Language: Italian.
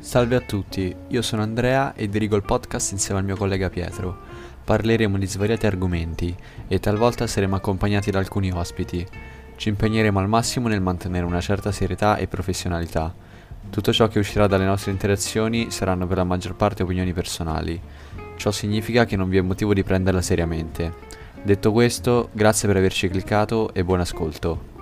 Salve a tutti, io sono Andrea e dirigo il podcast insieme al mio collega Pietro. Parleremo di svariati argomenti e talvolta saremo accompagnati da alcuni ospiti. Ci impegneremo al massimo nel mantenere una certa serietà e professionalità. Tutto ciò che uscirà dalle nostre interazioni saranno per la maggior parte opinioni personali. Ciò significa che non vi è motivo di prenderla seriamente. Detto questo, grazie per averci cliccato e buon ascolto.